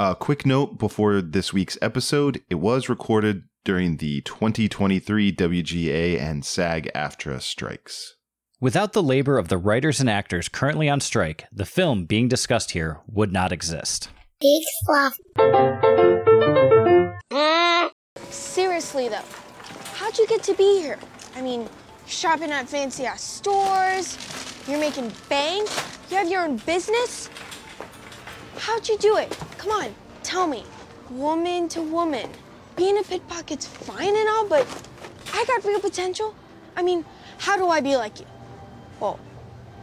A quick note before this week's episode it was recorded during the 2023 WGA and SAG AFTRA strikes. Without the labor of the writers and actors currently on strike, the film being discussed here would not exist. Big fluff. Seriously though, how'd you get to be here? I mean, shopping at fancy ass stores, you're making bank, you have your own business. How'd you do it? Come on, tell me. Woman to woman. Being a pickpocket's fine and all, but I got real potential. I mean, how do I be like you? Well,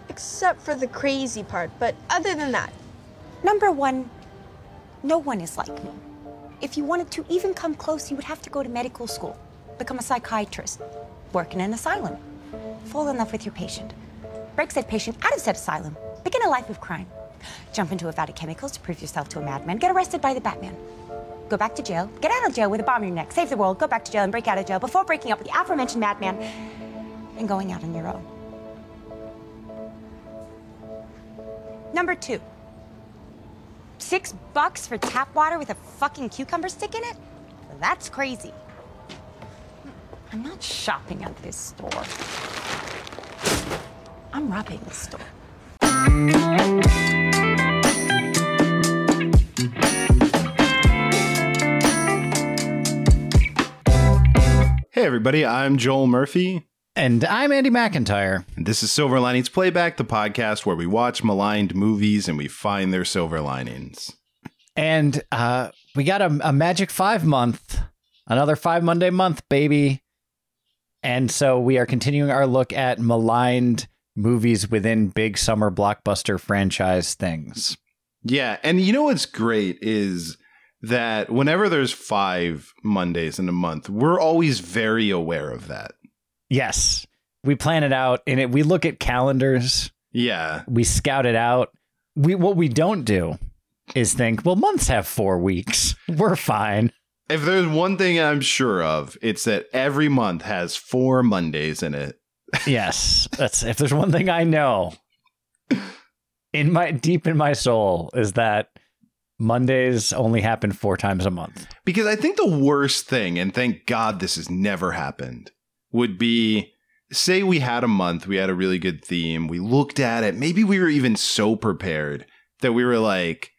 except for the crazy part, but other than that, Number one, no one is like me. If you wanted to even come close, you would have to go to medical school, become a psychiatrist, work in an asylum, fall in love with your patient, break said patient out of said asylum, begin a life of crime, jump into a vat of chemicals to prove yourself to a madman, get arrested by the Batman, go back to jail, get out of jail with a bomb in your neck, save the world, go back to jail and break out of jail before breaking up with the aforementioned madman and going out on your own. Number two. Six bucks for tap water with a fucking cucumber stick in it? That's crazy. I'm not shopping at this store. I'm robbing the store. Hey, everybody, I'm Joel Murphy, And I'm Andy McIntyre. and this is Silver Linings Playback, the podcast where we watch maligned movies and we find their silver linings. And uh, we got a, a magic five month, another five Monday month, baby. And so we are continuing our look at maligned movies within big summer blockbuster franchise things. Yeah, and you know what's great is that whenever there's five Mondays in a month, we're always very aware of that. Yes, we plan it out and it, we look at calendars, Yeah, we scout it out. We what we don't do is think, well, months have four weeks. We're fine. if there's one thing I'm sure of, it's that every month has four Mondays in it. Yes, that's if there's one thing I know in my deep in my soul is that Mondays only happen four times a month. Because I think the worst thing, and thank God this has never happened, would be say we had a month, we had a really good theme, we looked at it, maybe we were even so prepared that we were like,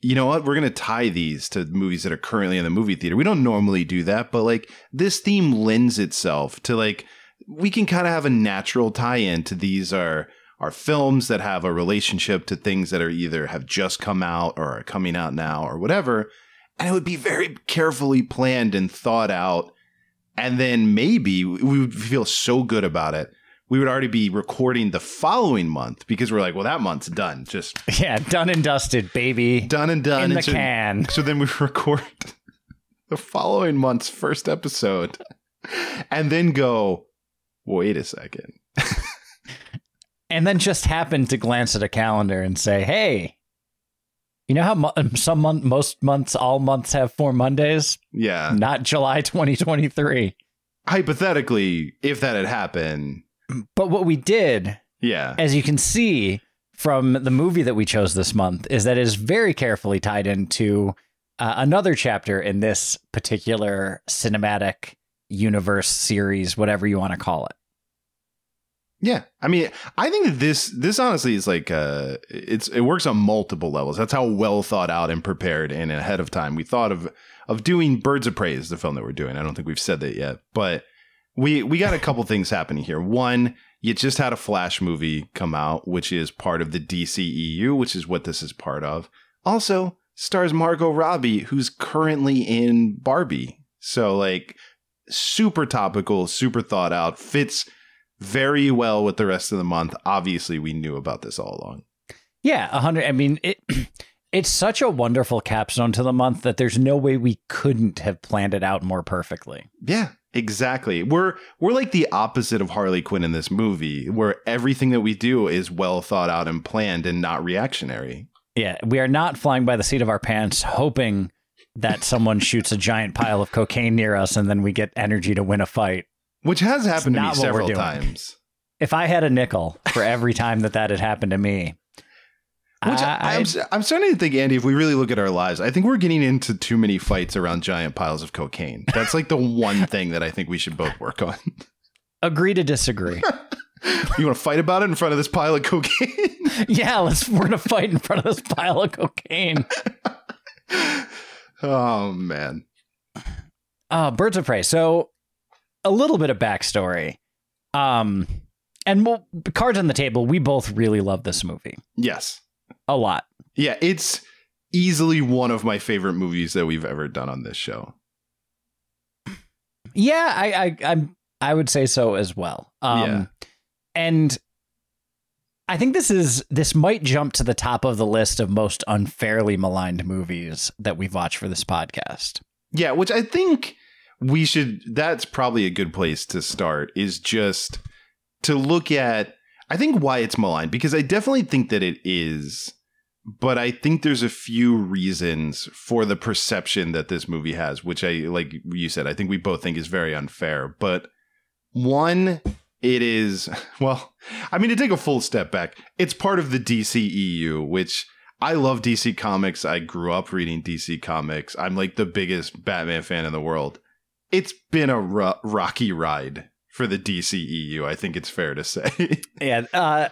you know what, we're going to tie these to movies that are currently in the movie theater. We don't normally do that, but like this theme lends itself to like, we can kind of have a natural tie in to these are are films that have a relationship to things that are either have just come out or are coming out now or whatever and it would be very carefully planned and thought out and then maybe we would feel so good about it we would already be recording the following month because we're like well that month's done just Yeah, done and dusted, baby. done and done in the so, can. so then we record the following month's first episode and then go wait a second And then just happen to glance at a calendar and say, "Hey, you know how mo- some month, most months, all months have four Mondays? yeah Not July 2023." hypothetically if that had happened But what we did yeah as you can see from the movie that we chose this month, is that it is very carefully tied into uh, another chapter in this particular cinematic universe series, whatever you want to call it. Yeah, I mean, I think that this this honestly is like uh, it's it works on multiple levels. That's how well thought out and prepared and ahead of time we thought of of doing Birds of Prey is the film that we're doing. I don't think we've said that yet, but we we got a couple things happening here. One, you just had a Flash movie come out, which is part of the DCEU, which is what this is part of. Also stars Margot Robbie, who's currently in Barbie. So like super topical, super thought out, fits very well with the rest of the month. Obviously, we knew about this all along. Yeah, a hundred. I mean, it. It's such a wonderful capstone to the month that there's no way we couldn't have planned it out more perfectly. Yeah, exactly. We're we're like the opposite of Harley Quinn in this movie, where everything that we do is well thought out and planned and not reactionary. Yeah, we are not flying by the seat of our pants, hoping that someone shoots a giant pile of cocaine near us and then we get energy to win a fight. Which has happened to me not what we're several times. If I had a nickel for every time that that had happened to me, Which I, am I'm starting to think, Andy, if we really look at our lives, I think we're getting into too many fights around giant piles of cocaine. That's like the one thing that I think we should both work on. agree to disagree. You want to fight about it in front of this pile of cocaine? yeah, let's we're gonna fight in front of this pile of cocaine. oh man. Uh, Birds of Prey. So, a little bit of backstory. Um, and we'll, cards on the table. We both really love this movie Yes. a lot. Yeah, it's easily one of my favorite movies that we've ever done on this show. Yeah, I, I, I'm, I would say so as well. Um, Yeah. and I think this is this might jump to the top of the list of most unfairly maligned movies that we've watched for this podcast. Yeah, which I think we should that's probably a good place to start is just to look at I think why it's maligned because I definitely think that it is but I think there's a few reasons for the perception that this movie has which I like you said I think we both think is very unfair but one it is well I mean to take a full step back it's part of the DCEU which I love DC Comics. I grew up reading DC Comics. I'm like the biggest Batman fan in the world. It's been a ro- rocky ride for the DCEU. I think it's fair to say. Yeah. Uh,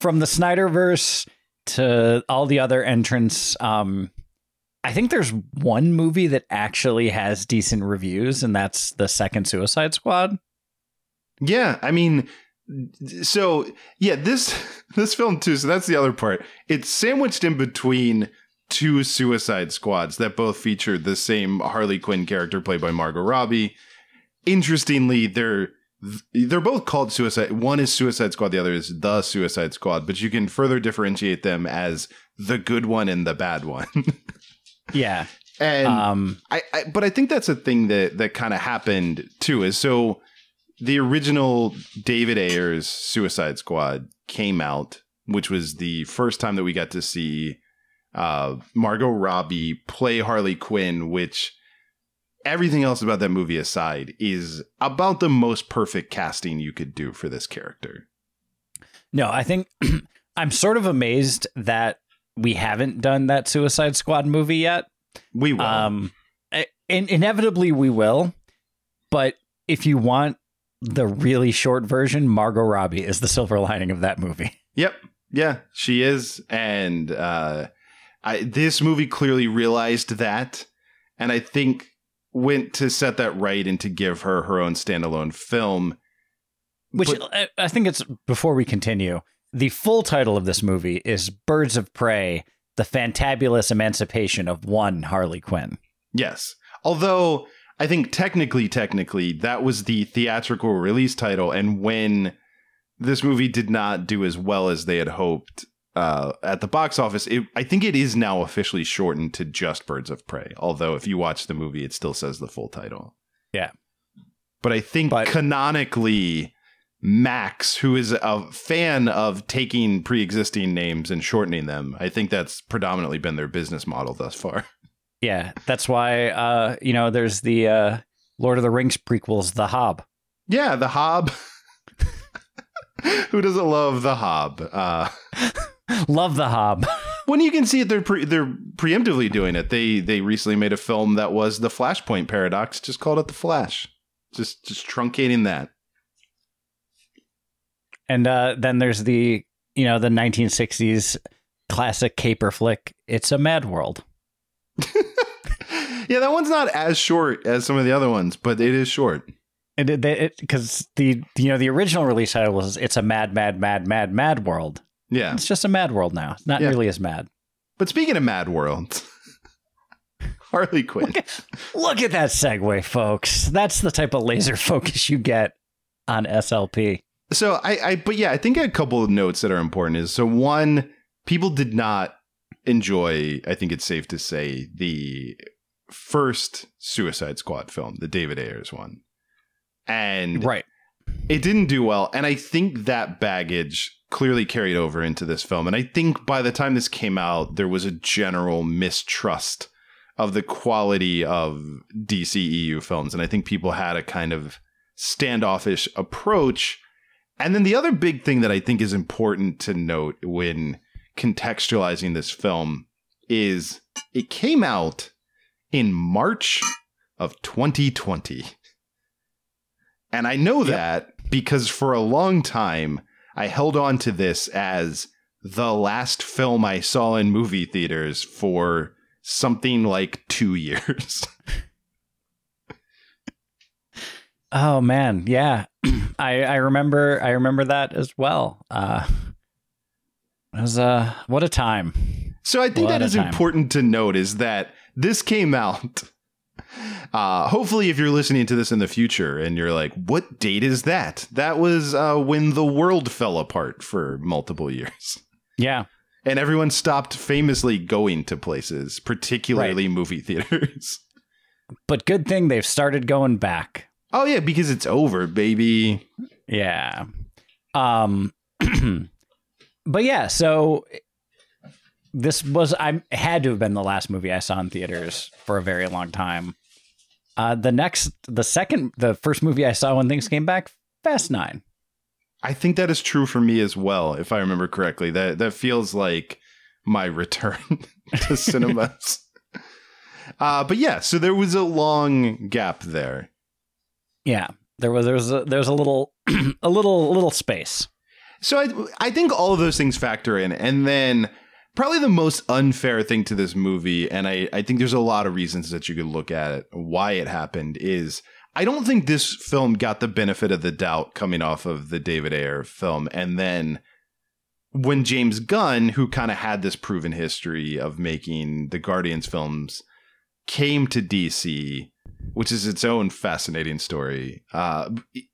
from the Snyderverse to all the other entrants, um, I think there's one movie that actually has decent reviews, and that's the second Suicide Squad. yeah, I mean, so yeah, this this film too. So that's the other part. It's sandwiched in between two Suicide Squads that both feature the same Harley Quinn character played by Margot Robbie. Interestingly, they're they're both called Suicide. One is Suicide Squad, the other is the Suicide Squad. But you can further differentiate them as the good one and the bad one. Yeah. and Um, I, I but I think that's a thing that that kind of happened too. Is so the original David Ayer's Suicide Squad came out, which was the first time that we got to see uh, Margot Robbie play Harley Quinn, which everything else about that movie aside is about the most perfect casting you could do for this character. no, I think I'm sort of amazed that we haven't done that Suicide Squad movie yet. We will. Um, in- inevitably we will, but if you want the really short version, Margot Robbie is the silver lining of that movie. Yep. Yeah, she is. And uh I this movie clearly realized that and I think went to set that right and to give her her own standalone film. Which But- I, I think it's before we continue. The full title of this movie is Birds of Prey: The Fantabulous Emancipation of One Harley Quinn. Yes. Although I think technically technically that was the theatrical release title and when this movie did not do as well as they had hoped uh, at the box office, it, I think it is now officially shortened to just Birds of Prey. Although if you watch the movie, it still says the full title. Yeah. But I think But- canonically, Max, who is a fan of taking pre-existing names and shortening them, I think that's predominantly been their business model thus far. Yeah, that's why uh, you know there's the uh, Lord of the Rings prequels, The Hob. Yeah, the Hob. Who doesn't love the Hob? Uh, Love The Hob. when you can see it, they're pre- they're preemptively doing it. They they recently made a film that was the Flashpoint paradox, just called it the Flash, just just truncating that. and uh, then there's the you know the 1960s classic caper flick. It's a Mad World. yeah, that one's not as short as some of the other ones, but it is short. And it because the you know the original release title was "It's a Mad, Mad, Mad, Mad, Mad World." Yeah, It's just a Mad World now. It's not Yeah. nearly as mad. but speaking of Mad World, Harley Quinn. Look at that segue, folks. That's the type of laser focus you get on SLP. So I, I, but yeah, I think a couple of notes that are important is so one, people did not enjoy. I think it's safe to say the first Suicide Squad film, the David Ayers one, and Right. It didn't do well. And I think that baggage clearly carried over into this film. And I think by the time this came out, there was a general mistrust of the quality of DCEU films. And I think people had a kind of standoffish approach. And then the other big thing that I think is important to note when contextualizing this film is it came out in March of 2020. And I know that because for a long time I held on to this as the last film I saw in movie theaters for something like 2 years. Oh man, yeah. I I remember I remember that as well. Uh it was uh what a time. So I think What that is time. important to note is that this came out. Uh, hopefully, if you're listening to this in the future and you're like, what date is that? That was uh, when the world fell apart for multiple years. Yeah. And everyone stopped famously going to places, particularly movie theaters. But good thing they've started going back. Oh, yeah, because it's over, baby. Yeah. Um but yeah, so this was I had to have been the last movie I saw in theaters for a very long time. Uh the next the second the first movie I saw when things came back, Fast 9. I think that is true for me as well, if I remember correctly. That that feels like my return to cinemas. uh, but yeah, so there was a long gap there. Yeah. There was there was a, there was a little a little little space. So I I think all of those things factor in, and then probably the most unfair thing to this movie, and I I think there's a lot of reasons that you could look at it why it happened is I don't think this film got the benefit of the doubt coming off of the David Ayer film, and then when James Gunn, who kind of had this proven history of making the Guardians films, came to DC, which is its own fascinating story. Uh,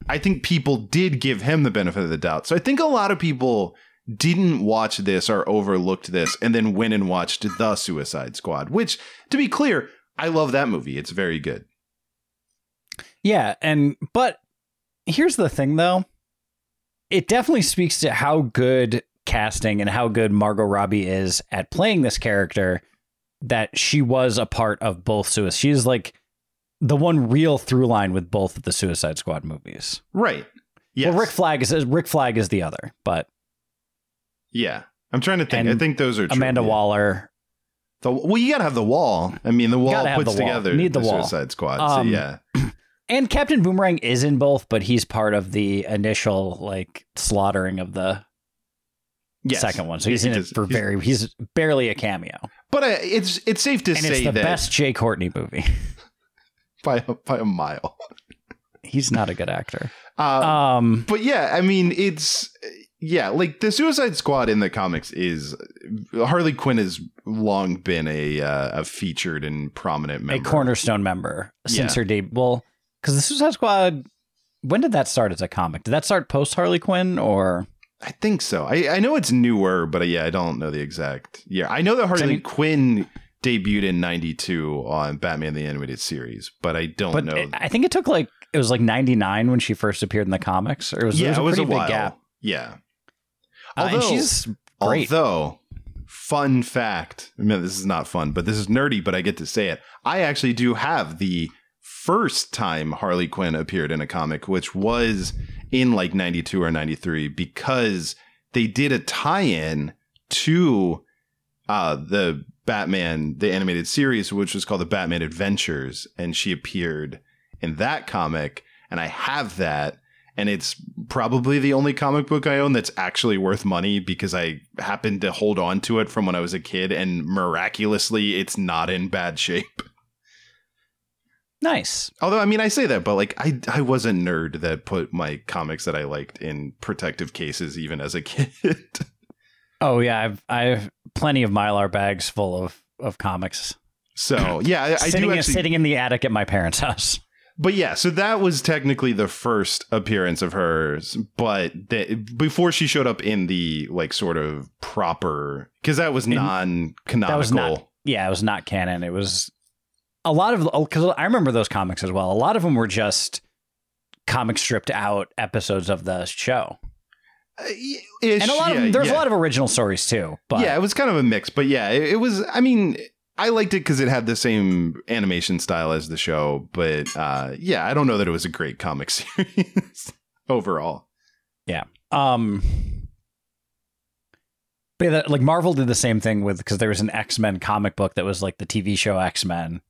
I think people did give him the benefit of the doubt. So I think a lot of people didn't watch this or overlooked this and then went and watched The Suicide Squad, which, to be clear, I love that movie. It's very good. Yeah, and but here's the thing though. It definitely speaks to how good casting and how good Margot Robbie is at playing this character that she was a part of both suicide. She's like the one real through line with both of the Suicide Squad movies. Right. Yes. Well, Rick Flag is Rick Flag is the other, but Yeah. I'm trying to think. And I think those are. Amanda. Waller. The, well, you gotta have the wall. I mean, the wall puts the wall. together Need the the, wall. Suicide Squad. Um, so yeah, And Captain Boomerang is in both, but he's part of the initial like slaughtering of the yes. second one. So he's He in it for he's- very he's barely a cameo. But uh, it's it's safe to And say it's the that best Jai Courtney movie. by a, by a mile. He's not a good actor. Uh, Um, but yeah, I mean, it's yeah, like the Suicide Squad in the comics is Harley Quinn has long been a uh, a featured and prominent member, a cornerstone member since Yeah. her debut. Well, because the Suicide Squad, when did that start as a comic? Did that start post Harley Quinn or? I think so. I, I know it's newer, but uh, yeah, I don't know the exact year. I know that Harley mean- Quinn debuted in '92 on Batman the Animated Series, but I don't But know. it- I think it took like it was like ninety nine when she first appeared in the comics, or it was, yeah, it was a it was pretty a big while. gap. Yeah. Uh, Although- she's great. Although, fun fact, I mean, this is not fun, but this is nerdy, but I get to say it. I actually do have the first time Harley Quinn appeared in a comic, which was in like 92 or 93, because they did a tie in to uh, the Batman, the animated series, which was called the Batman Adventures. And she appeared in that comic. And I have that and it's probably the only comic book I own that's actually worth money because I happened to hold on to it from when I was a kid, and miraculously, it's not in bad shape. nice. Although, I mean, I say that, but like, I I was a nerd that put my comics that I liked in protective cases even as a kid. Oh yeah, I've I've plenty of mylar bags full of of comics. so yeah, I, I sitting, do actually. sitting in the attic at my parents' house. But yeah, so that was technically the first appearance of hers, but the, before she showed up in the like sort of proper because that was was not. Yeah, it was not canon. It was a lot of because I remember those comics as well. A lot of them were just comic stripped out episodes of the show, Uh, ish, and a lot yeah, of there's yeah. a lot of original stories too. But yeah, it was kind of a mix, but yeah, it, it was. I mean, I liked it because it had the same animation style as the show, but uh, yeah, I don't know that it was a great comic series overall. Yeah. Um, But yeah, that, like Marvel did the same thing with because there was an X Men comic book that was like the TV show X Men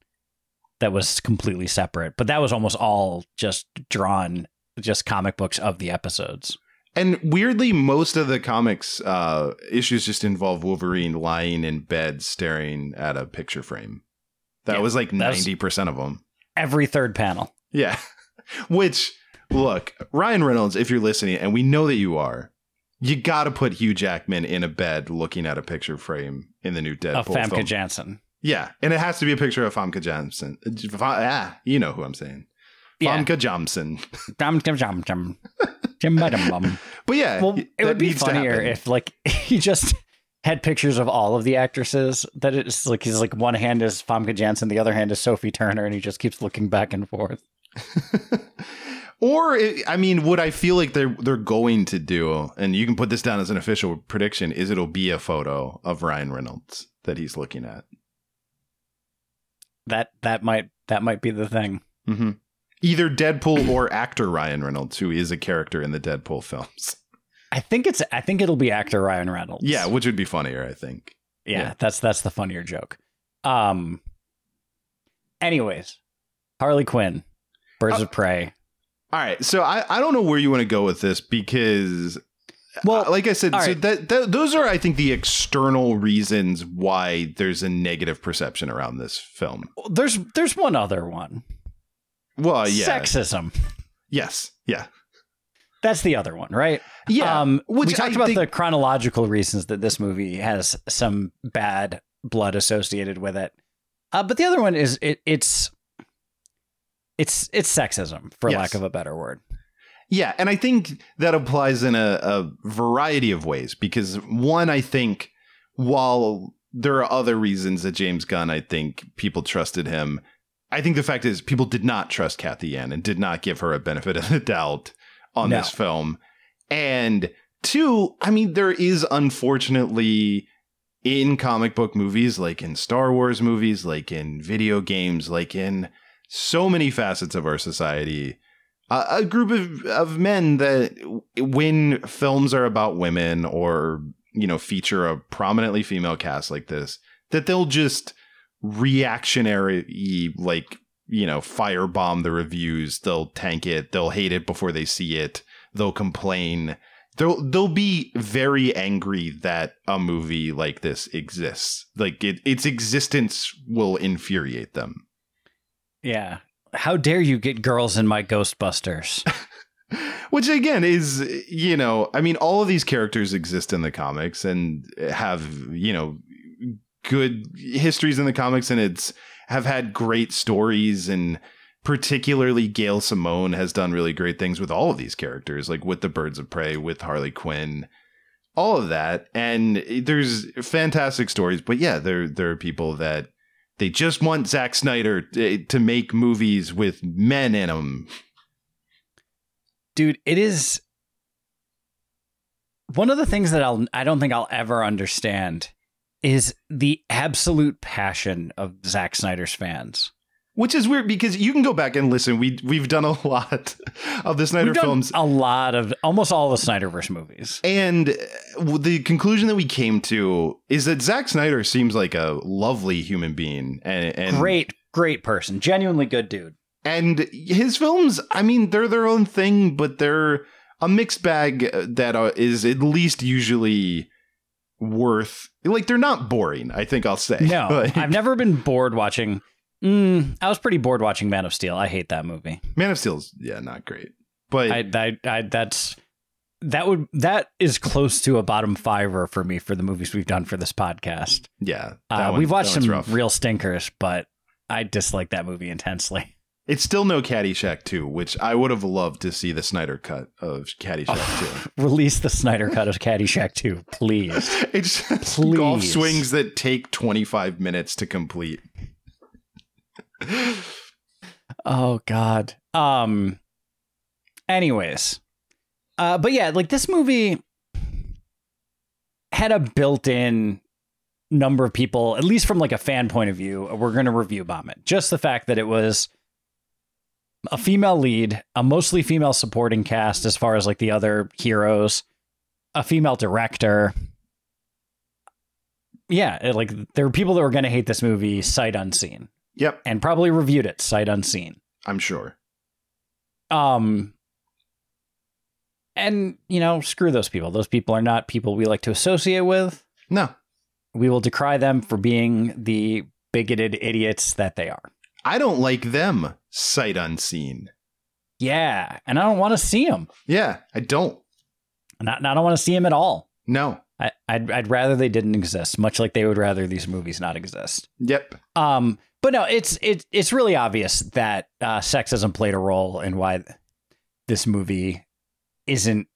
that was completely separate, but that was almost all just drawn, just comic books of the episodes. And weirdly, most of the comics uh, issues just involve Wolverine lying in bed staring at a picture frame. That Yeah, was like ninety percent of them. Every third panel. Yeah. Which, look, Ryan Reynolds, if you're listening, and we know that you are, you got to put Hugh Jackman in a bed looking at a picture frame in the new Deadpool of Famke film. Janssen. yeah, and it has to be a picture of Famke Janssen. Ah, you know who I'm saying. Yeah. Famke Janssen. Dum, dum, dum, dum. Dum, bum. But yeah, Well, it would be funnier if like he just had pictures of all of the actresses. That it's like he's like one hand is Famke Janssen, the other hand is Sophie Turner, and he just keeps looking back and forth. or it- I mean, what I feel like they're they're going to do, and you can put this down as an official prediction, is it'll be a photo of Ryan Reynolds that he's looking at. That that might that might be the thing. hmm Either Deadpool or actor Ryan Reynolds, who is a character in the Deadpool films. I think it's I think it'll be actor Ryan Reynolds. Yeah, which would be funnier, I think. yeah, yeah. That's that's the funnier joke. Um. Anyways, Harley Quinn, Birds Uh, of Prey. All right, so I, I don't know where you want to go with this because, Well, uh, like I said, so right. that, that those are I think the external reasons why there's a negative perception around this film. There's there's one other one. Well, yeah, Sexism. yes, yeah, That's the other one, right? yeah. Um, which we talked I about think- the chronological reasons that this movie has some bad blood associated with it. Uh, but the other one is it, it's it's it's sexism, for Yes. lack of a better word. Yeah, and I think that applies in a, a variety of ways because one, I think while there are other reasons that James Gunn, I think people trusted him. I think the fact is people did not trust Cathy Yan and did not give her a benefit of the doubt on No. this film. And two, I mean, there is unfortunately in comic book movies, like in Star Wars movies, like in video games, like in so many facets of our society, a, a group of, of men that when films are about women or you know feature a prominently female cast like this that they'll just reactionary like you know firebomb the reviews. They'll tank it. They'll hate it before they see it. They'll complain. They'll they'll be very angry that a movie like this exists. Like it, its existence will infuriate them. Yeah. How dare you get girls in my Ghostbusters? Which again is, you know, I mean, all of these characters exist in the comics and have, you know, good histories in the comics and it's have had great stories and particularly Gail Simone has done really great things with all of these characters, like with the Birds of Prey, with Harley Quinn, all of that. And there's fantastic stories, but yeah, there there are people that they just want Zack Snyder to, to make movies with men in them. Dude, it is one of the things that I'll I don't think I'll ever understand is the absolute passion of Zack Snyder's fans. Which is weird because you can go back and listen. We we've done a lot of the Snyder We've done films, a lot of almost all the Snyderverse movies. and uh, the conclusion that we came to is that Zack Snyder seems like a lovely human being, and, and great, great person, genuinely good dude. And his films, I mean, they're their own thing, but they're a mixed bag that uh, at least usually worth. Like they're not boring. I think I'll say. No, Like, I've never been bored watching. Mm, I was pretty bored watching Man of Steel. I hate that movie. Man of Steel's yeah, not great, but I, I, I, that's that would that is close to a bottom fiver for me for the movies we've done for this podcast. yeah, Uh, one- we've watched some rough. real stinkers, but I dislike that movie intensely. It's still no Caddyshack 2, which I would have loved to see the Snyder cut of Caddyshack Release the Snyder cut of Caddyshack 2, please. 2. It's just golf Please. swings that take 25 minutes to complete. Oh God. Um. Anyways, uh, but yeah, like this movie had a built-in number of people, at least from like a fan point of view. We're going to review bomb it. Just the fact that it was a female lead, a mostly female supporting cast as far as like the other heroes, a female director, yeah, it, like there were people that were going to hate this movie sight unseen Yep, and probably reviewed it sight unseen. I'm sure. Um, and you know, screw those people. Those people are not people we like to associate with. No, We will decry them for being the bigoted idiots that they are. I don't like them sight unseen. Yeah, and I don't want to see them. Yeah, I don't. Not, I don't want to see them at all. No. I, I'd, I'd rather they didn't exist, much like they would rather these movies not exist. Yep. Um, but no, it's it's it's really obvious that uh, sexism played a role in why this movie isn't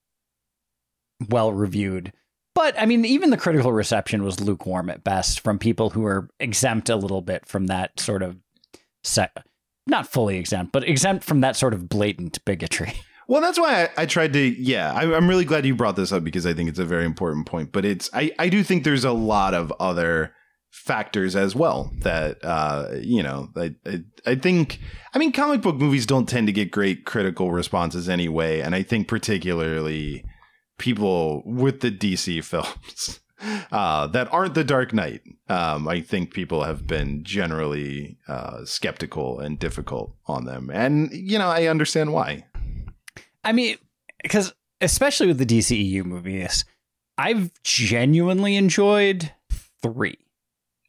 well reviewed. But I mean, even the critical reception was lukewarm at best from people who are exempt a little bit from that sort of se- not fully exempt, but exempt from that sort of blatant bigotry. Well, that's why I, I tried to. Yeah, I, I'm really glad you brought this up because I think it's a very important point. But it's I, I do think there's a lot of other factors as well that uh you know I, I I think I mean comic book movies don't tend to get great critical responses anyway, and I think particularly people with the DC films uh, that aren't the Dark Knight. Um, I think people have been generally uh, skeptical and difficult on them, and you know I understand why. I mean, because especially with the DCEU movies, I've genuinely enjoyed three.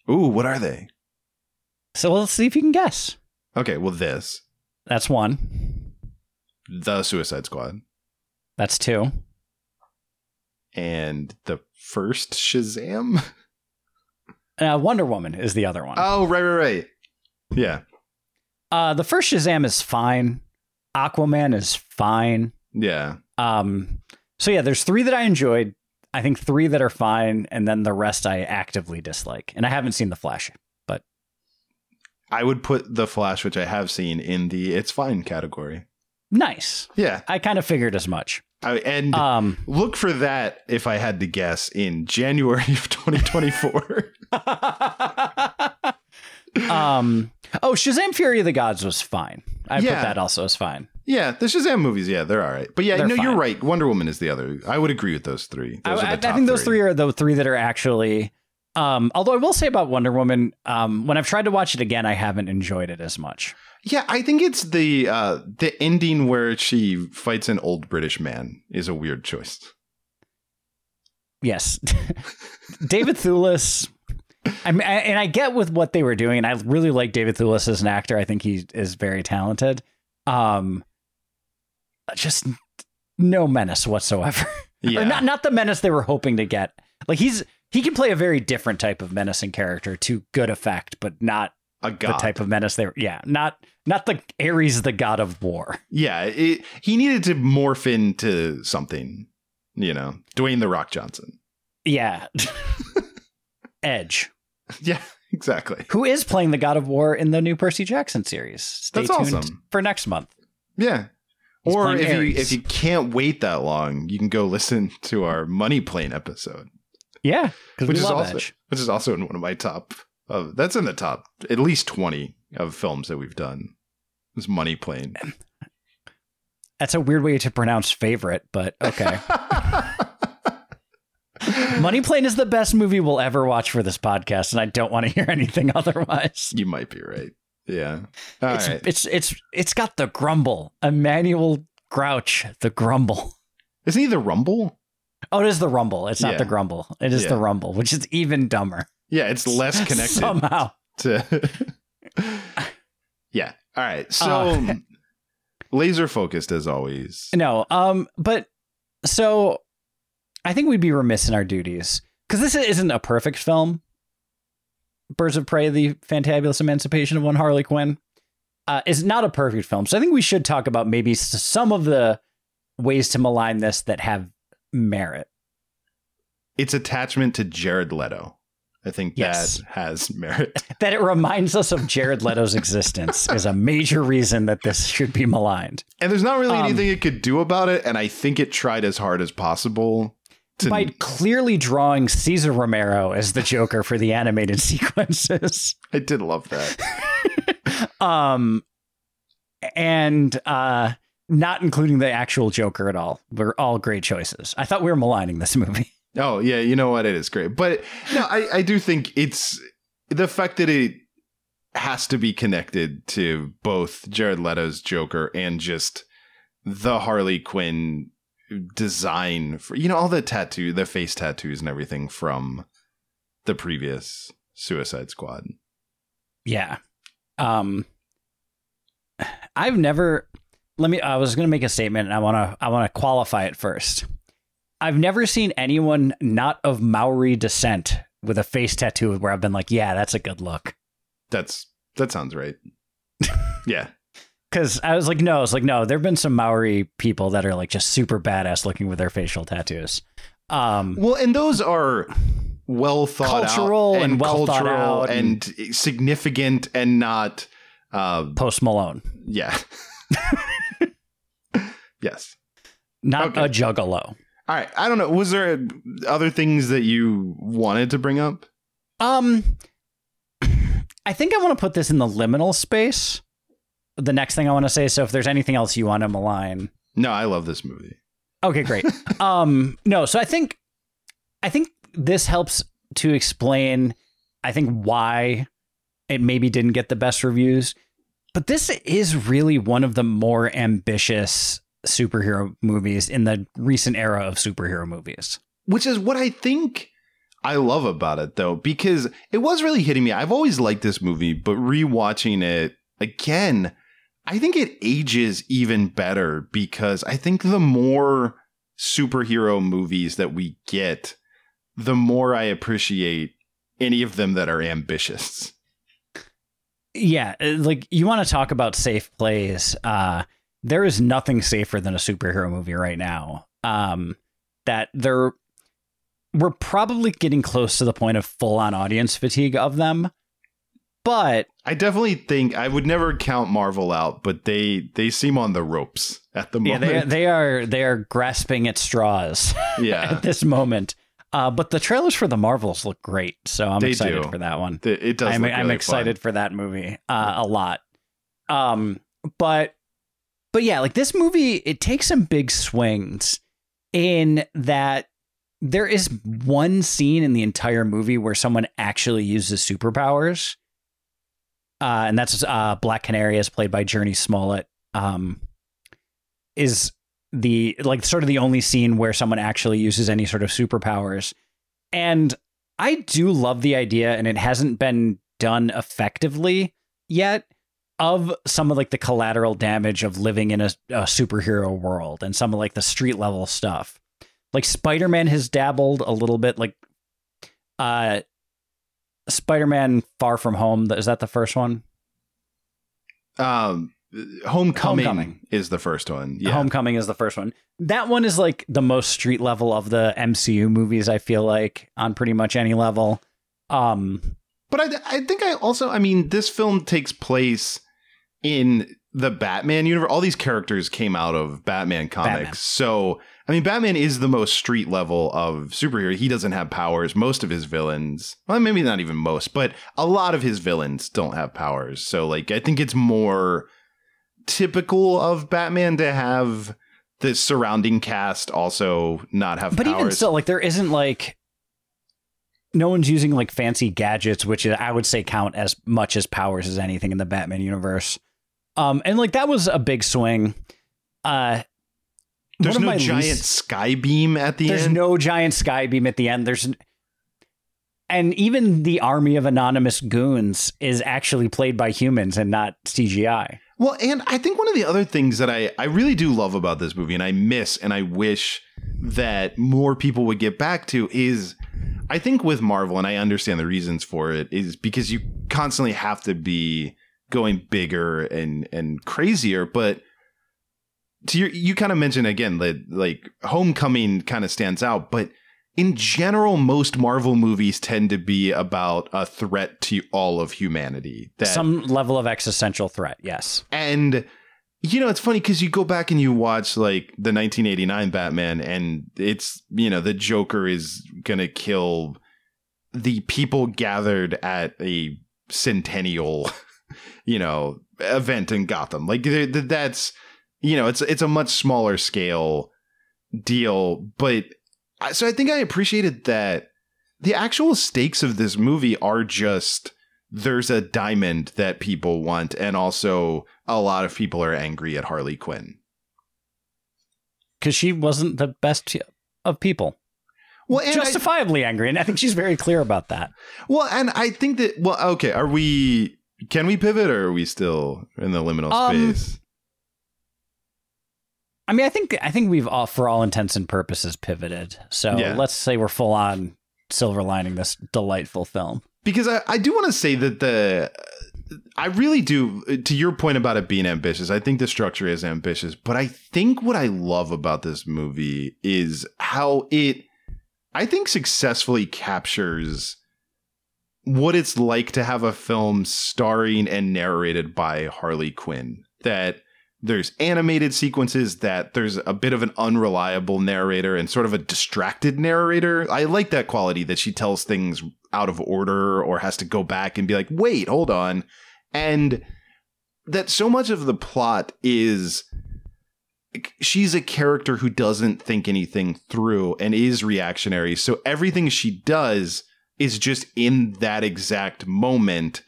Ooh, what are they? So let's see if you can guess. Okay, well, this That's one. the Suicide Squad That's two. and the first Shazam. Uh, Wonder Woman is the other one. Oh, right, right, right. Yeah, Uh, the first Shazam is fine. Aquaman is fine. yeah. Um, so yeah, there's three that I enjoyed. I think three that are fine, and then the rest I actively dislike. And I haven't seen the Flash, but I would put the Flash, which I have seen, in the "it's fine" category. nice. Yeah, I kind of figured as much. I, and Um, look for that if I had to guess in January of 2024. um, oh, Shazam! Fury of the Gods was fine. I Yeah. put that also as fine. yeah, the Shazam movies, yeah, they're all right. But yeah, They're no, you're right. Wonder Woman is the other. I would agree with those three. I, Those I- I think those three are the three that are actually. Um, although I will say about Wonder Woman, um, when I've tried to watch it again, I haven't enjoyed it as much. Yeah, I think it's the uh the ending where she fights an old British man is a weird choice. Yes, David Thewlis. I mean, and I get with what they were doing, and I really like David Thewlis as an actor. I think he is very talented. Um, just no menace whatsoever. Yeah. or not not the menace they were hoping to get. Like he's he can play a very different type of menacing character to good effect, but not a the type of menace they were. Yeah, not not the Ares, the god of war. yeah, it, he needed to morph into something, you know, Dwayne the Rock Johnson. Yeah, Edge, Yeah, exactly. who is playing the god of war in the new Percy Jackson series. Stay That's tuned awesome. for next month. Yeah. He's or if you if you can't wait that long, you can go listen to our money plane episode, Yeah, which is also Edge. which is also in one of my top. Of, that's in the top at least twenty of films that we've done. This money plane. That's a weird way to pronounce favorite, but okay. Money Plane is the best movie we'll ever watch for this podcast, and I don't want to hear anything otherwise. You might be right. Yeah. All it's, right. it's it's it's got the grumble. Emmanuel Grouch, the grumble. Isn't he the Rumble? Oh, it is the rumble. It's not Yeah. the grumble. It is Yeah. the rumble, which is even dumber. Yeah, it's less connected somehow. to. yeah. All right. So Uh, laser focused as always. No, um, but so I think we'd be remiss in our duties because this isn't a perfect film. Birds of Prey: The Fantabulous Emancipation of One Harley Quinn uh, is not a perfect film, so I think we should talk about maybe some of the ways to malign this that have merit. Its attachment to Jared Leto. I think Yes. that has merit. That it reminds us of Jared Leto's existence is a major reason that this should be maligned. And there's not really Um, anything it could do about it. And I think it tried as hard as possible to. By clearly drawing Cesar Romero as the Joker for the animated sequences. I did love that. um and uh not including the actual joker at all were all great choices i thought we were maligning this movie Oh yeah, you know what? It is great, but no, I I do think it's the fact that it has to be connected to both Jared Leto's Joker and just the Harley Quinn design for you know all the tattoo, the face tattoos and everything from the previous Suicide Squad. Yeah. Um I've never let me I was going to make a statement and I want to I want to qualify it first. I've never seen anyone not of Maori descent with a face tattoo where I've been like, yeah, that's a good look. That's that sounds right. yeah. Cuz I was like, no, it's like no, there've been some Maori people that are like just super badass looking with their facial tattoos. Um Well, and those are well thought Cultural out and well thought cultural out and, significant and not uh Post Malone, yeah. yes. not Okay. a juggalo. All right. I don't know. Was there other things that you wanted to bring up? Um, I think I want to put this in the liminal space. The next thing I want to say. So if there's anything else you want to malign, No, I love this movie. okay, great. um, no, so I think, I think this helps to explain. I think why it maybe didn't get the best reviews, but this is really one of the more ambitious superhero movies in the recent era of superhero movies. Which is what I think I love about it though, because it was really hitting me. I've always liked this movie, but rewatching it again, I think it ages even better because I think the more superhero movies that we get, the more I appreciate any of them that are ambitious. Yeah, uh, like you want to talk about safe plays. Uh there is nothing safer than a superhero movie right now. Um that they're we're probably getting close to the point of full on audience fatigue of them. But I definitely think I would never count Marvel out, but they they seem on the ropes at the yeah, moment. they they are they are grasping at straws yeah. at this moment. Uh but the trailers for the Marvels look great, so I'm They excited do. for that one. It does. I'm, look I'm excited fun. for that movie uh, a lot. Um, but but yeah, like this movie, it takes some big swings in that there is one scene in the entire movie where someone actually uses superpowers. Uh, and that's uh, Black Canary, as played by Jurnee Smollett. Um, is the like sort of the only scene where someone actually uses any sort of superpowers, and I do love the idea, and it hasn't been done effectively yet of some of like the collateral damage of living in a, a superhero world and some of like the street level stuff. Like Spider Man has dabbled a little bit, like uh Spider Man Far From Home. Is that the first one? Um, Homecoming, Homecoming. is the first one. Yeah. Homecoming is the first one. That one is like the most street level of the MCU movies, I feel like, on pretty much any level. Um But I, I think I also, I mean, this film takes place in the Batman universe. All these characters came out of Batman comics. Batman. So, I mean, Batman is the most street level of superhero. He doesn't have powers. Most of his villains, well, maybe not even most, but a lot of his villains don't have powers. So, like, I think it's more typical of Batman to have the surrounding cast also not have powers. but powers. even still, like there isn't like no one's using like fancy gadgets, which I would say count as much as powers as anything in the Batman universe. Um, and like that was a big swing. Uh, There's no giant least- sky beam at the There's end. There's no giant sky beam at the end. There's and even the army of anonymous goons is actually played by humans and not CGI. Well, and I think one of the other things that I, I really do love about this movie and I miss and I wish that more people would get back to is I think with Marvel, and I understand the reasons for it, is because you constantly have to be going bigger and and crazier. But to your, you kind of mentioned again that like Homecoming kind of stands out, but in general, most Marvel movies tend to be about a threat to all of humanity. That Some level of existential threat, yes. and you know, it's funny because you go back and you watch like the 1989 Batman, and it's you know the Joker is gonna kill the people gathered at a centennial, you know, event in Gotham. Like th- th- that's you know, it's it's a much smaller scale deal, but so I think I appreciated that the actual stakes of this movie are just there's a diamond that people want, and also a lot of people are angry at Harley Quinn. because she wasn't the best of people. Well, and I- Justifiably angry, and I think she's very clear about that. well, and I think that well, okay, are we? Can we pivot, or are we still in the liminal Um, space? I mean, I think I think we've all, for all intents and purposes, pivoted. So Yeah. let's say we're full on silver lining this delightful film. because I, I do want to say that the I really do to your point about it being ambitious. I think the structure is ambitious, but I think what I love about this movie is how it I think successfully captures what it's like to have a film starring and narrated by Harley Quinn. That there's animated sequences that there's a bit of an unreliable narrator and sort of a distracted narrator. I like that quality that she tells things out of order or has to go back and be like, wait, hold on. And that so much of the plot is she's a character who doesn't think anything through and is reactionary. So everything she does is just in that exact moment.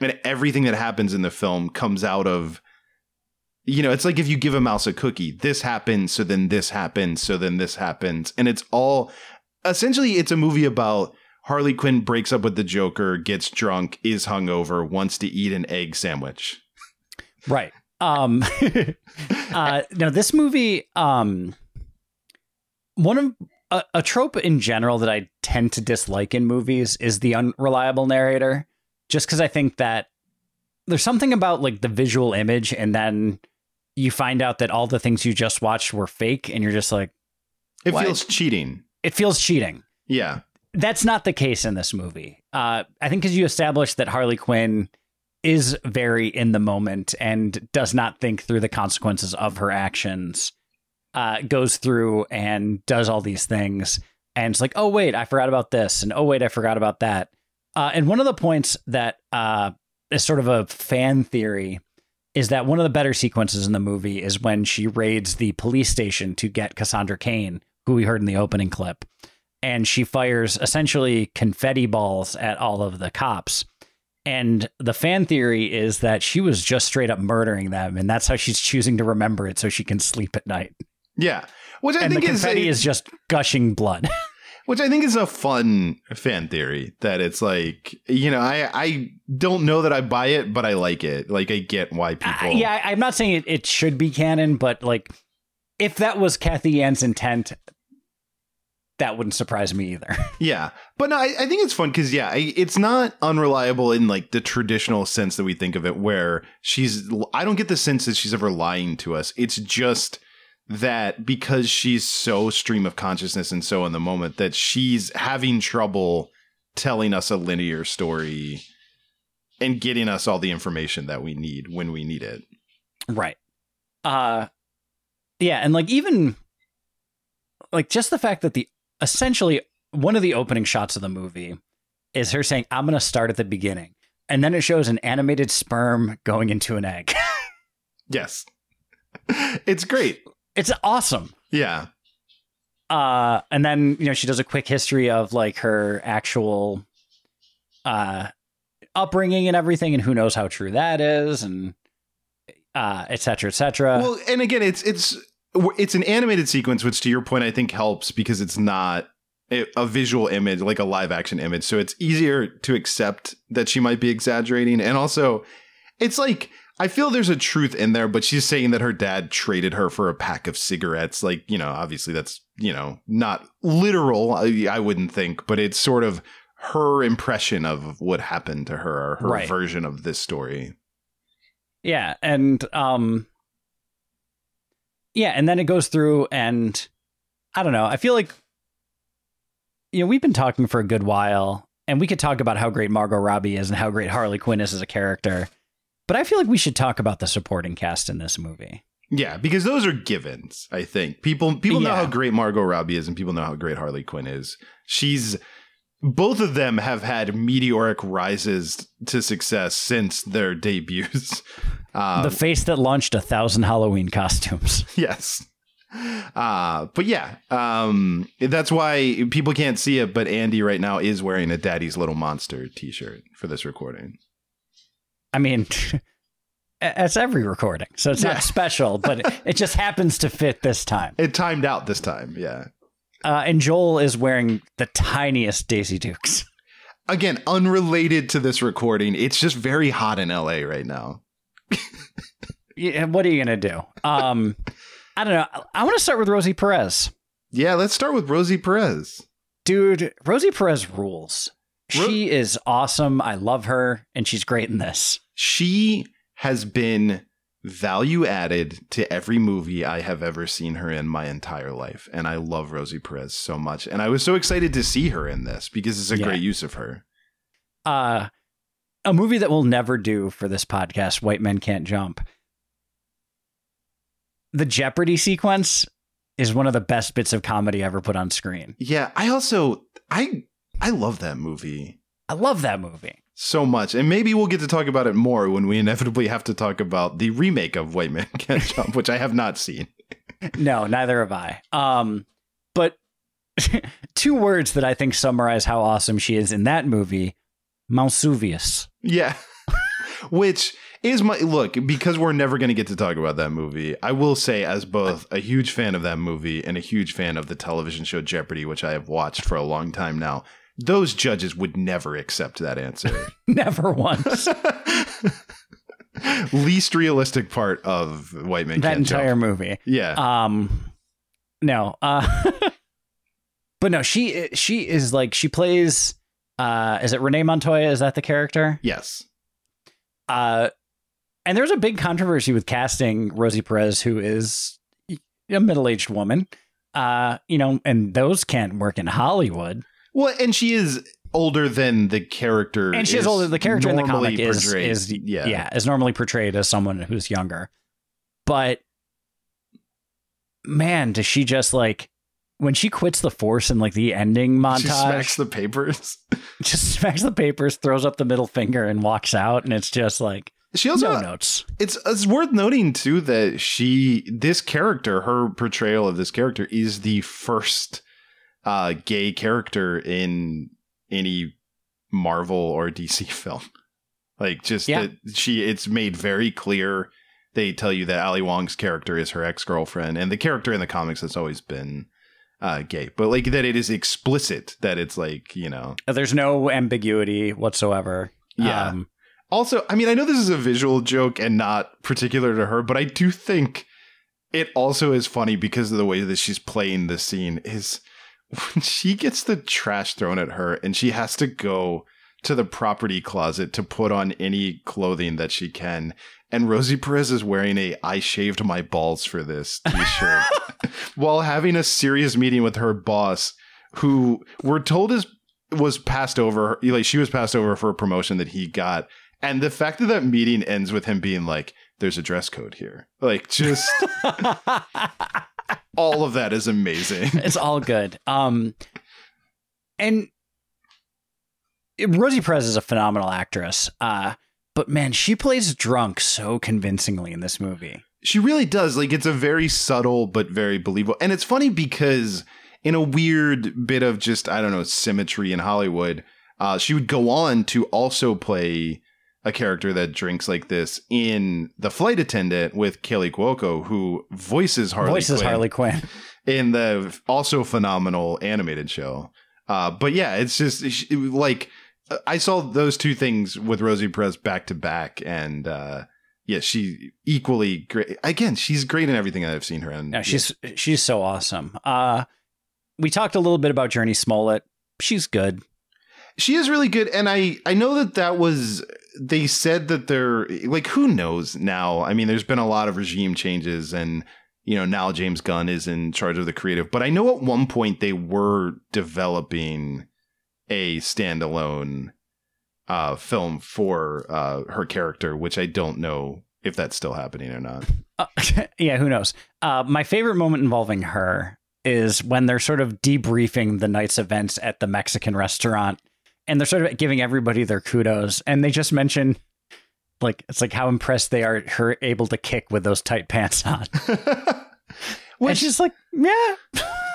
And everything that happens in the film comes out of you know, it's like if you give a mouse a cookie, this happens, so then this happens, so then this happens. And it's all essentially it's a movie about Harley Quinn breaks up with the Joker, gets drunk, is hungover, wants to eat an egg sandwich. Right. Um uh no this movie um one of a, a trope in general that I tend to dislike in movies is the unreliable narrator just cuz I think that there's something about like the visual image and then you find out that all the things you just watched were fake and you're just like It What? feels cheating. it feels cheating. Yeah. That's not the case in this movie. Uh, I think because you established that Harley Quinn is very in the moment and does not think through the consequences of her actions, uh, goes through and does all these things. And it's like, oh, wait, I forgot about this. And oh, wait, I forgot about that. Uh, and one of the points that uh, is sort of a fan theory is that one of the better sequences in the movie is when she raids the police station to get Cassandra Cain, who we heard in the opening clip and she fires essentially confetti balls at all of the cops. And the fan theory is that she was just straight up murdering them, and that's how she's choosing to remember it so she can sleep at night. Yeah. Which I and the think is a- is just gushing blood. which I think is a fun fan theory that it's like, you know, I I don't know that I buy it, but I like it. Like I get why people Uh, yeah, I'm not saying it, it should be canon, but like if that was Cathy Yan's intent, that wouldn't surprise me either. Yeah, but no, I, I think it's fun because yeah, I, it's not unreliable in like the traditional sense that we think of it, where she's. I don't get the sense that she's ever lying to us. It's just that because she's so stream of consciousness and so in the moment that she's having trouble telling us a linear story and getting us all the information that we need when we need it. Right. Uh yeah, and like even like just the fact that the essentially one of the opening shots of the movie is her saying, I'm gonna start at the beginning. And then it shows an animated sperm going into an egg. Yes, it's great. It's awesome. Yeah, Uh and then, you know, she does a quick history of like her actual uh upbringing and everything, and who knows how true that is, and uh et cetera, et cetera. well, and again, it's it's it's an animated sequence, which to your point, I think helps because it's not a a visual image like a live action image, so it's easier to accept that she might be exaggerating, and also, it's like. I feel there's a truth in there, but she's saying that her dad traded her for a pack of cigarettes. Like, you know, obviously that's, you know, not literal, I, I wouldn't think, but it's sort of her impression of what happened to her, or her Right. version of this story. Yeah, and um Yeah, and then it goes through and I don't know, I feel like you know, we've been talking for a good while and we could talk about how great Margot Robbie is and how great Harley Quinn is as a character. But I feel like we should talk about the supporting cast in this movie. Yeah, because those are givens. I think people people know how great Margot Robbie is, and people know how great Harley Quinn is. She's both of them have had meteoric rises to success since their debuts. Um, the face that launched a thousand Halloween costumes. yes, Uh, but yeah, um, that's why people can't see it. But Andy right now is wearing a Daddy's Little Monster T-shirt for this recording. I mean, that's every recording, so it's Yeah. not special, but it, it just happens to fit this time. It timed out this time. Yeah. Uh, and Joel is wearing the tiniest Daisy Dukes. Again, unrelated to this recording. It's just very hot in LA right now. Yeah, what are you gonna do? Um, I don't know. I want to start with Rosie Perez, Yeah, let's start with Rosie Perez. dude. Rosie Perez rules. Ro- She is awesome. I love her, and she's great in this. She has been value added to every movie I have ever seen her in my entire life. And I love Rosie Perez so much. And I was so excited to see her in this because it's a Yeah. great use of her. Uh, a movie that we'll never do for this podcast. White Men Can't Jump. The Jeopardy sequence is one of the best bits of comedy ever put on screen. Yeah, I also I I love that movie I love that movie. So much. And maybe we'll get to talk about it more when we inevitably have to talk about the remake of White Man Can't Jump, which I have not seen. No, neither have I. Um, but two words that I think summarize how awesome she is in that movie: Mausuvius. Yeah. Which is my look, because we're never going to get to talk about that movie. I will say, as both a huge fan of that movie and a huge fan of the television show Jeopardy, which I have watched for a long time now, those judges would never accept that answer. Never once. Least realistic part of White Man that Can't entire Jump. movie. Yeah. Um, no. Uh, but no, she she is like she plays. Uh, is it Renee Montoya? Is that the character? yes. Uh, and there's a big controversy with casting Rosie Perez, who is a middle aged woman. Uh, you know, and those can't work in Hollywood. Well, and she is older than the character. and she's is older. Than the character in the comic is portrayed. is yeah. yeah is normally portrayed as someone who's younger, but man, does she just like when she quits the force in like the ending montage? She smacks the papers. just smacks the papers, throws up the middle finger, and walks out, and it's just like She also no notes. It's it's worth noting too that she this character, her portrayal of this character is the first uh gay character in any Marvel or DC film. Like just Yeah. that she it's made very clear they tell you that Ali Wong's character is her ex-girlfriend and the character in the comics has always been uh gay. But like that it is explicit that it's like, you know, There's no ambiguity whatsoever. Yeah. Um, Also, I mean, I know this is a visual joke and not particular to her, but I do think it also is funny because of the way that she's playing the scene is when she gets the trash thrown at her and she has to go to the property closet to put on any clothing that she can. And Rosie Perez is wearing a I shaved my balls for this t-shirt while having a serious meeting with her boss who we're told is was passed over like she was passed over for a promotion that he got and the fact that that meeting ends with him being like there's a dress code here like just all of that is amazing it's all good. Um, and Rosie Perez is a phenomenal actress. Uh, but man, she plays drunk so convincingly in this movie. she really does like it's a very subtle but very believable and it's funny because in a weird bit of just i don't know symmetry in hollywood uh, she would go on to also play a character that drinks like this in the flight attendant with Kaley Cuoco, who voices Harley Voices Quinn Harley Quinn. in the also phenomenal animated show. Uh, but yeah, it's just sh- like I saw those two things with Rosie Perez back to back, and uh, yeah, she equally great. Again, she's great in everything I've seen her in. No, she's she's so awesome. Uh, we talked a little bit about Jurnee Smollett. She's good. she is really good, and I I know that that was they said that they're like who knows now. I mean, there's been a lot of regime changes, and you know now James Gunn is in charge of the creative, but I know at one point they were developing a standalone uh film for uh her character which i don't know if that's still happening or not Uh, yeah, who knows? Uh, my favorite moment involving her is when they're sort of debriefing the night's events at the Mexican restaurant, and they're sort of giving everybody their kudos, and they just mention. Like it's like how impressed they are her able to kick with those tight pants on. Which- is like, yeah.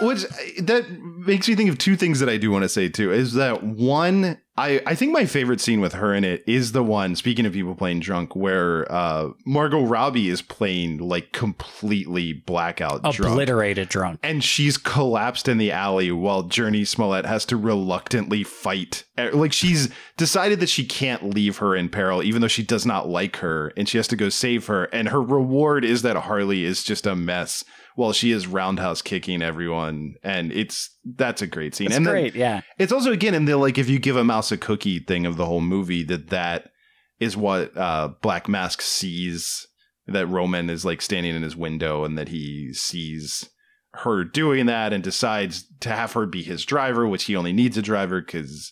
Which that makes me think of two things that I do want to say too. Is that one? I I think my favorite scene with her in it is the one. Speaking of people playing drunk, where uh, Margot Robbie is playing like completely blackout drunk. Obliterated drunk. And she's collapsed in the alley while Jurnee Smollett has to reluctantly fight. Uh, Like she's decided that she can't leave her in peril, even though she does not like her, and she has to go save her. And her reward is that Harley is just a mess while she is roundhouse kicking everyone. And it's that's a great scene. It's and then- great, yeah. it's also again in the like if you give a mouse a cookie thing of the whole movie that that is what uh Black Mask sees that Roman is like standing in his window and that he sees her doing that and decides to have her be his driver, which he only needs a driver because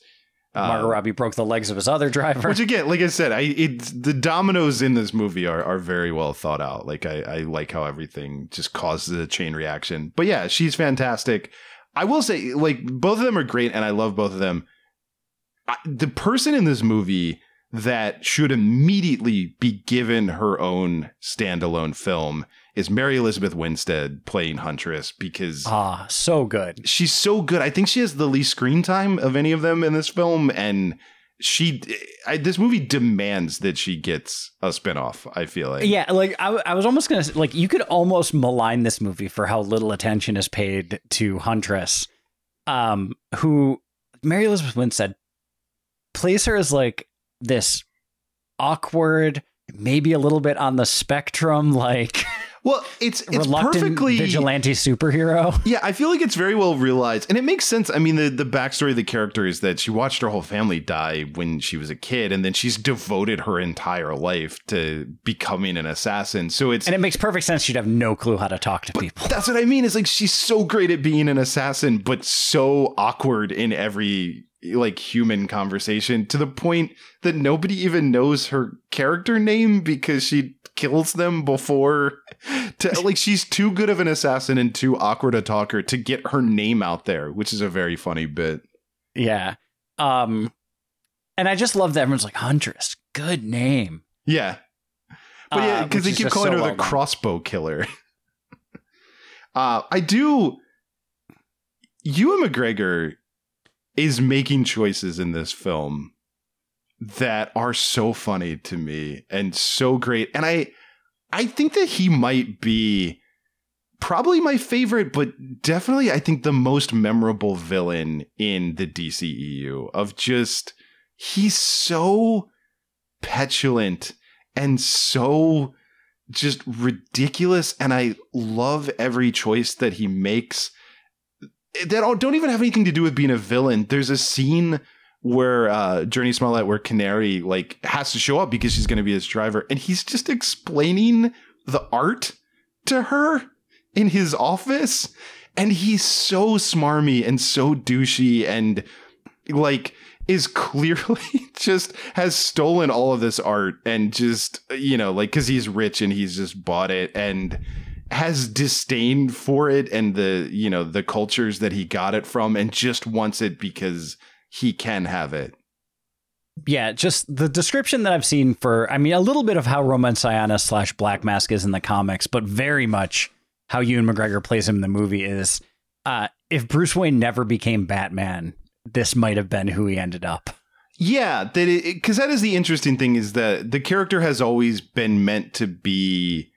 Uh, Margot Robbie broke the legs of his other driver. which again, like I said, I it's the dominoes in this movie are are very well thought out. Like I, I like how everything just causes a chain reaction. But yeah, she's fantastic. I will say, like both of them are great, and I love both of them. I, the person in this movie that should immediately be given her own standalone film is Mary Elizabeth Winstead playing Huntress because Ah, so good. she's so good. I think she has the least screen time of any of them in this film, and she, I, this movie demands that she gets a spinoff. I feel like, Yeah, like I, I was almost gonna say, like you could almost malign this movie for how little attention is paid to Huntress, um, who Mary Elizabeth Winstead plays her as like this awkward, maybe a little bit on the spectrum, like Well, it's it's reluctant perfectly vigilante superhero. Yeah, I feel like it's very well realized, and it makes sense. I mean, the the backstory of the character is that she watched her whole family die when she was a kid, and then she's devoted her entire life to becoming an assassin. So it's And it makes perfect sense she'd have no clue how to talk to people. That's what I mean. It's like she's so great at being an assassin, but so awkward in every like human conversation to the point that nobody even knows her character name because she kills them before to like she's too good of an assassin and too awkward a talker to get her name out there, which is a very funny bit. Yeah. Um and I just love that everyone's like Huntress, good name. Yeah. But yeah, Uh, because which they keep calling so her well the crossbow killer. uh, I do. Ewan McGregor is making choices in this film that are so funny to me and so great. And I I think that he might be probably my favorite, but definitely I think the most memorable villain in the DCEU of just he's so petulant and so just ridiculous and I love every choice that he makes that don't even have anything to do with being a villain. There's a scene where uh Jurnee Smollett where Canary like has to show up because she's going to be his driver and he's just explaining the art to her in his office and he's so smarmy and so douchey and like is clearly just has stolen all of this art and just you know like because he's rich and he's just bought it and has disdain for it and the you know the cultures that he got it from and just wants it because he can have it Yeah, just the description that I've seen for, I mean, a little bit of how Roman Sionis slash Black Mask is in the comics, but very much how Ewan McGregor plays him in the movie is uh, if Bruce Wayne never became Batman, this might have been who he ended up. Yeah, that because that is the interesting thing is that the character has always been meant to be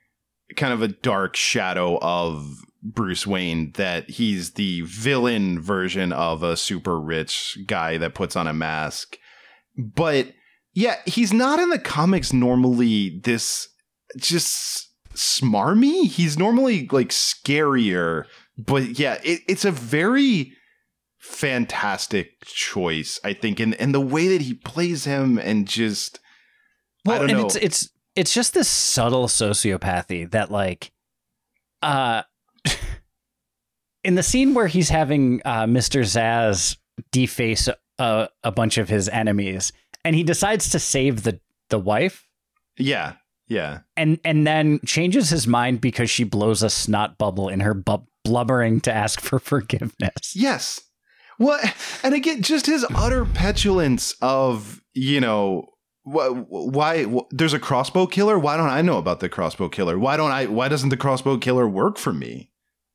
kind of a dark shadow of Bruce Wayne. That he's the villain version of a super rich guy that puts on a mask. But yeah, he's not in the comics normally this just smarmy. He's normally like scarier. But yeah, it, it's a very fantastic choice, I think, and and the way that he plays him and just I don't and know. it's it's it's just this subtle sociopathy that like uh in the scene where he's having uh Mr. Zsasz deface a, a bunch of his enemies and he decides to save the the wife yeah, yeah. and and then changes his mind because she blows a snot bubble in her bu- blubbering to ask for forgiveness. Yes. What? And again, just his utter petulance of you know wh- why wh- there's a crossbow killer. Why don't I know about the crossbow killer? Why don't I? Why doesn't the crossbow killer work for me?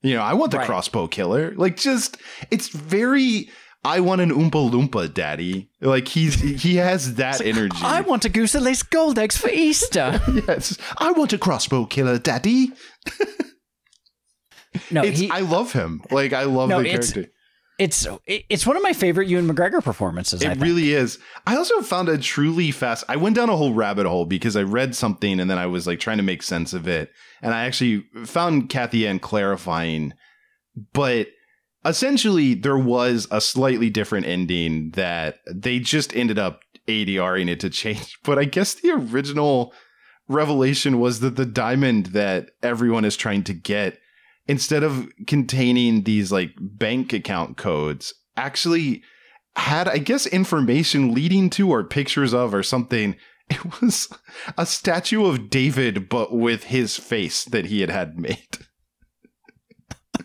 You know, I want the Right. crossbow killer. Like, just it's very. I want an Oompa Loompa, Daddy. Like he's he has that energy. I want a goose that lays gold eggs for Easter. yes, I want a crossbow killer, Daddy. no, It's, he, I love him. Like I love No, the character. It's it's one of my favorite Ewan McGregor performances. I It really is. I also found a truly fast. I went down a whole rabbit hole because I read something and then I was like trying to make sense of it, and I actually found Cathy Yan clarifying. But essentially, there was a slightly different ending that they just ended up ADRing it to change. But I guess the original revelation was that the diamond that everyone is trying to get instead of containing these like bank account codes actually had i guess information leading to or pictures of or something. It was a statue of david but with his face that he had had made.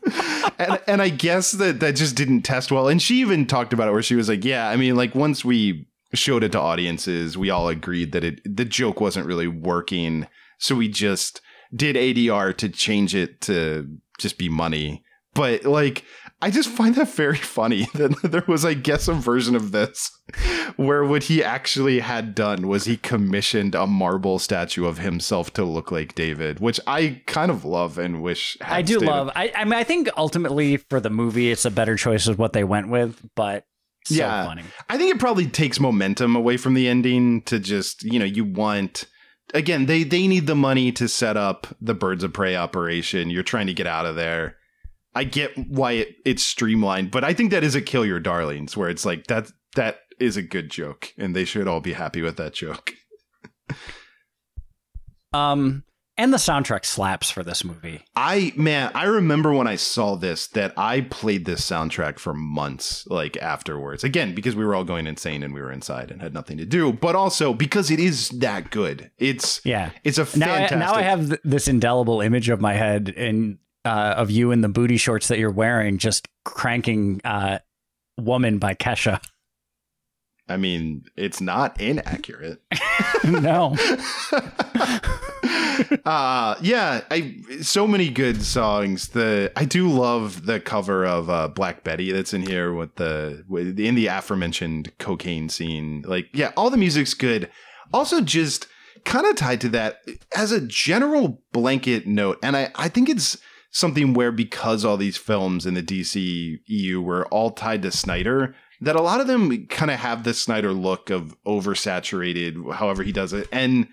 And and i guess that that just didn't test well. And she even talked about it where she was like yeah i mean like once we showed it to audiences we all agreed that it the joke wasn't really working. So we just did adr to change it to just be money but like I just find that very funny that there was, I guess, a version of this where what he actually had done was he commissioned a marble statue of himself to look like David, which I kind of love and wish. Had I do stayed- love. I, I mean, I think ultimately for the movie, it's a better choice of what they went with. But so Yeah. funny. I think it probably takes momentum away from the ending to just, you know, you want. Again, they they need the money to set up the Birds of Prey operation. You're trying to get out of there. I get why it, it's streamlined, but I think that is a kill your darlings, where it's like that that is a good joke, and they should all be happy with that joke. Um, and the soundtrack slaps for this movie. I man, I remember when I saw this that I played this soundtrack for months, like afterwards. Again, because we were all going insane and we were inside and had nothing to do, but also because it is that good. It's Yeah. it's a Now, I, fantastic. now I have th- this indelible image of my head and uh, of you in the booty shorts that you're wearing, just cranking uh, "Woman" by Kesha. I mean, it's not inaccurate. no, uh yeah i so many good songs. The i do love the cover of uh black betty that's in here with the with in the aforementioned cocaine scene. Like yeah all the music's good. Also just kind of tied to that as a general blanket note and i i think it's something where because all these films in the dc eu were all tied to snyder that a lot of them kind of have the snyder look of oversaturated however he does it and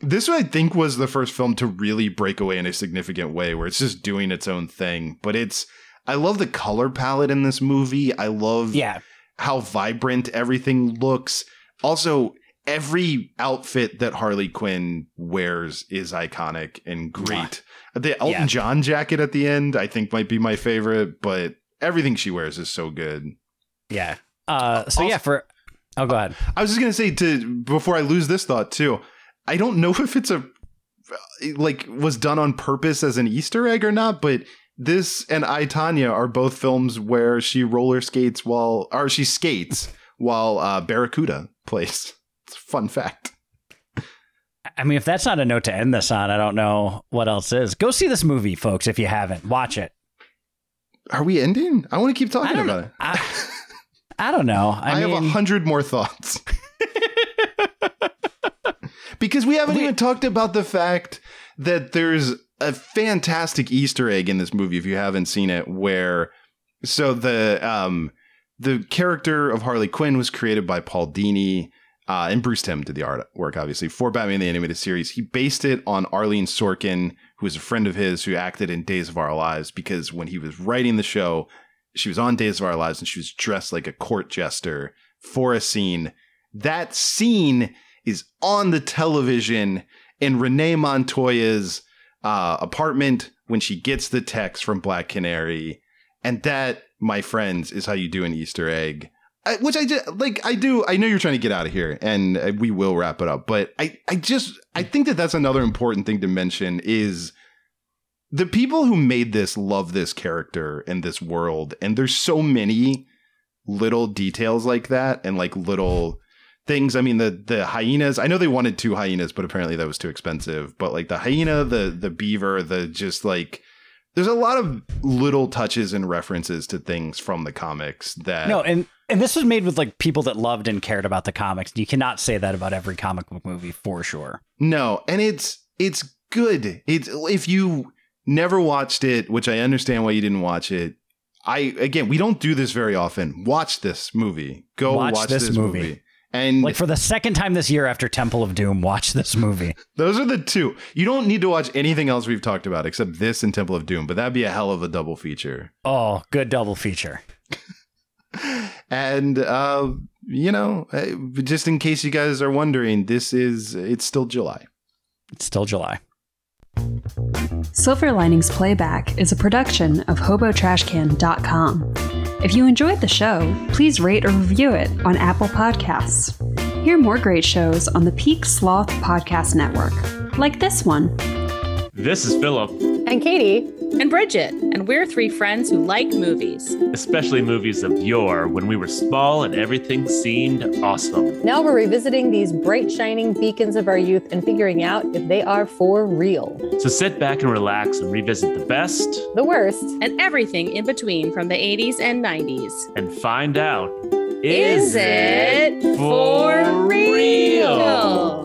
this I think was the first film to really break away in a significant way where it's just doing its own thing. But it's I love the color palette in this movie. I love yeah, how vibrant everything looks. Also, every outfit that Harley Quinn wears is iconic and great. The Elton Yeah. John jacket at the end, I think, might be my favorite, but everything she wears is so good. Yeah. Uh, so yeah, for oh, go ahead. I was just gonna say to before I lose this thought too. I don't know if it's a like was done on purpose as an Easter egg or not, but this and I Tonya are both films where she roller skates while or she skates while uh, Barracuda plays. It's a fun fact. I mean, if that's not a note to end this on, I don't know what else is. Go see this movie, folks. If you haven't, watch it. Are we ending? I want to keep talking about know. it. I, I don't know. I, I, have a hundred more thoughts. because we haven't We- even talked about the fact that there's a fantastic Easter egg in this movie if you haven't seen it, where so the um the character of Harley Quinn was created by Paul Dini. Uh, and Bruce Timm did the artwork, obviously, for Batman the Animated Series. He based it on Arlene Sorkin, who is a friend of his who acted in Days of Our Lives, because when he was writing the show, she was on Days of Our Lives and she was dressed like a court jester for a scene. That scene is on the television in Renee Montoya's uh, apartment when she gets the text from Black Canary. And that, my friends, is how you do an Easter egg. I, which I just like. I do. I know you're trying to get out of here, and uh, we will wrap it up. But I, I just, I think that that's another important thing to mention is the people who made this love this character and this world, and there's so many little details like that, and like little things. I mean, the the hyenas. I know they wanted two hyenas, but apparently that was too expensive. But like the hyena, the the beaver, the just like there's a lot of little touches and references to things from the comics that No, and and this was made with like people that loved and cared about the comics. You cannot say that about every comic book movie for sure. No, and it's it's good. It's if you never watched it, which I understand why you didn't watch it. I again, we don't do this very often. Watch this movie. Go Watch watch, this this, movie. movie. And Like for the second time this year after Temple of Doom, watch this movie. those are the two. You don't need to watch anything else we've talked about except this and Temple of Doom, but that'd be a hell of a double feature. Oh, good double feature. And uh, you know, uh, just in case you guys are wondering, this is it's still July. It's still July. Silver Linings Playback is a production of HoboTrashCan.com. If you enjoyed the show, please rate or review it on Apple Podcasts. Hear more great shows on the Peak Sloth Podcast Network, like this one. This is Philip, and Katie. And Bridget, and we're three friends who like movies. especially movies of yore when we were small and everything seemed awesome. Now we're revisiting these bright, shining beacons of our youth and figuring out if they are for real. So sit back and relax and revisit the best The worst. And everything in between from the 80s and 90s. and find out Is it for real?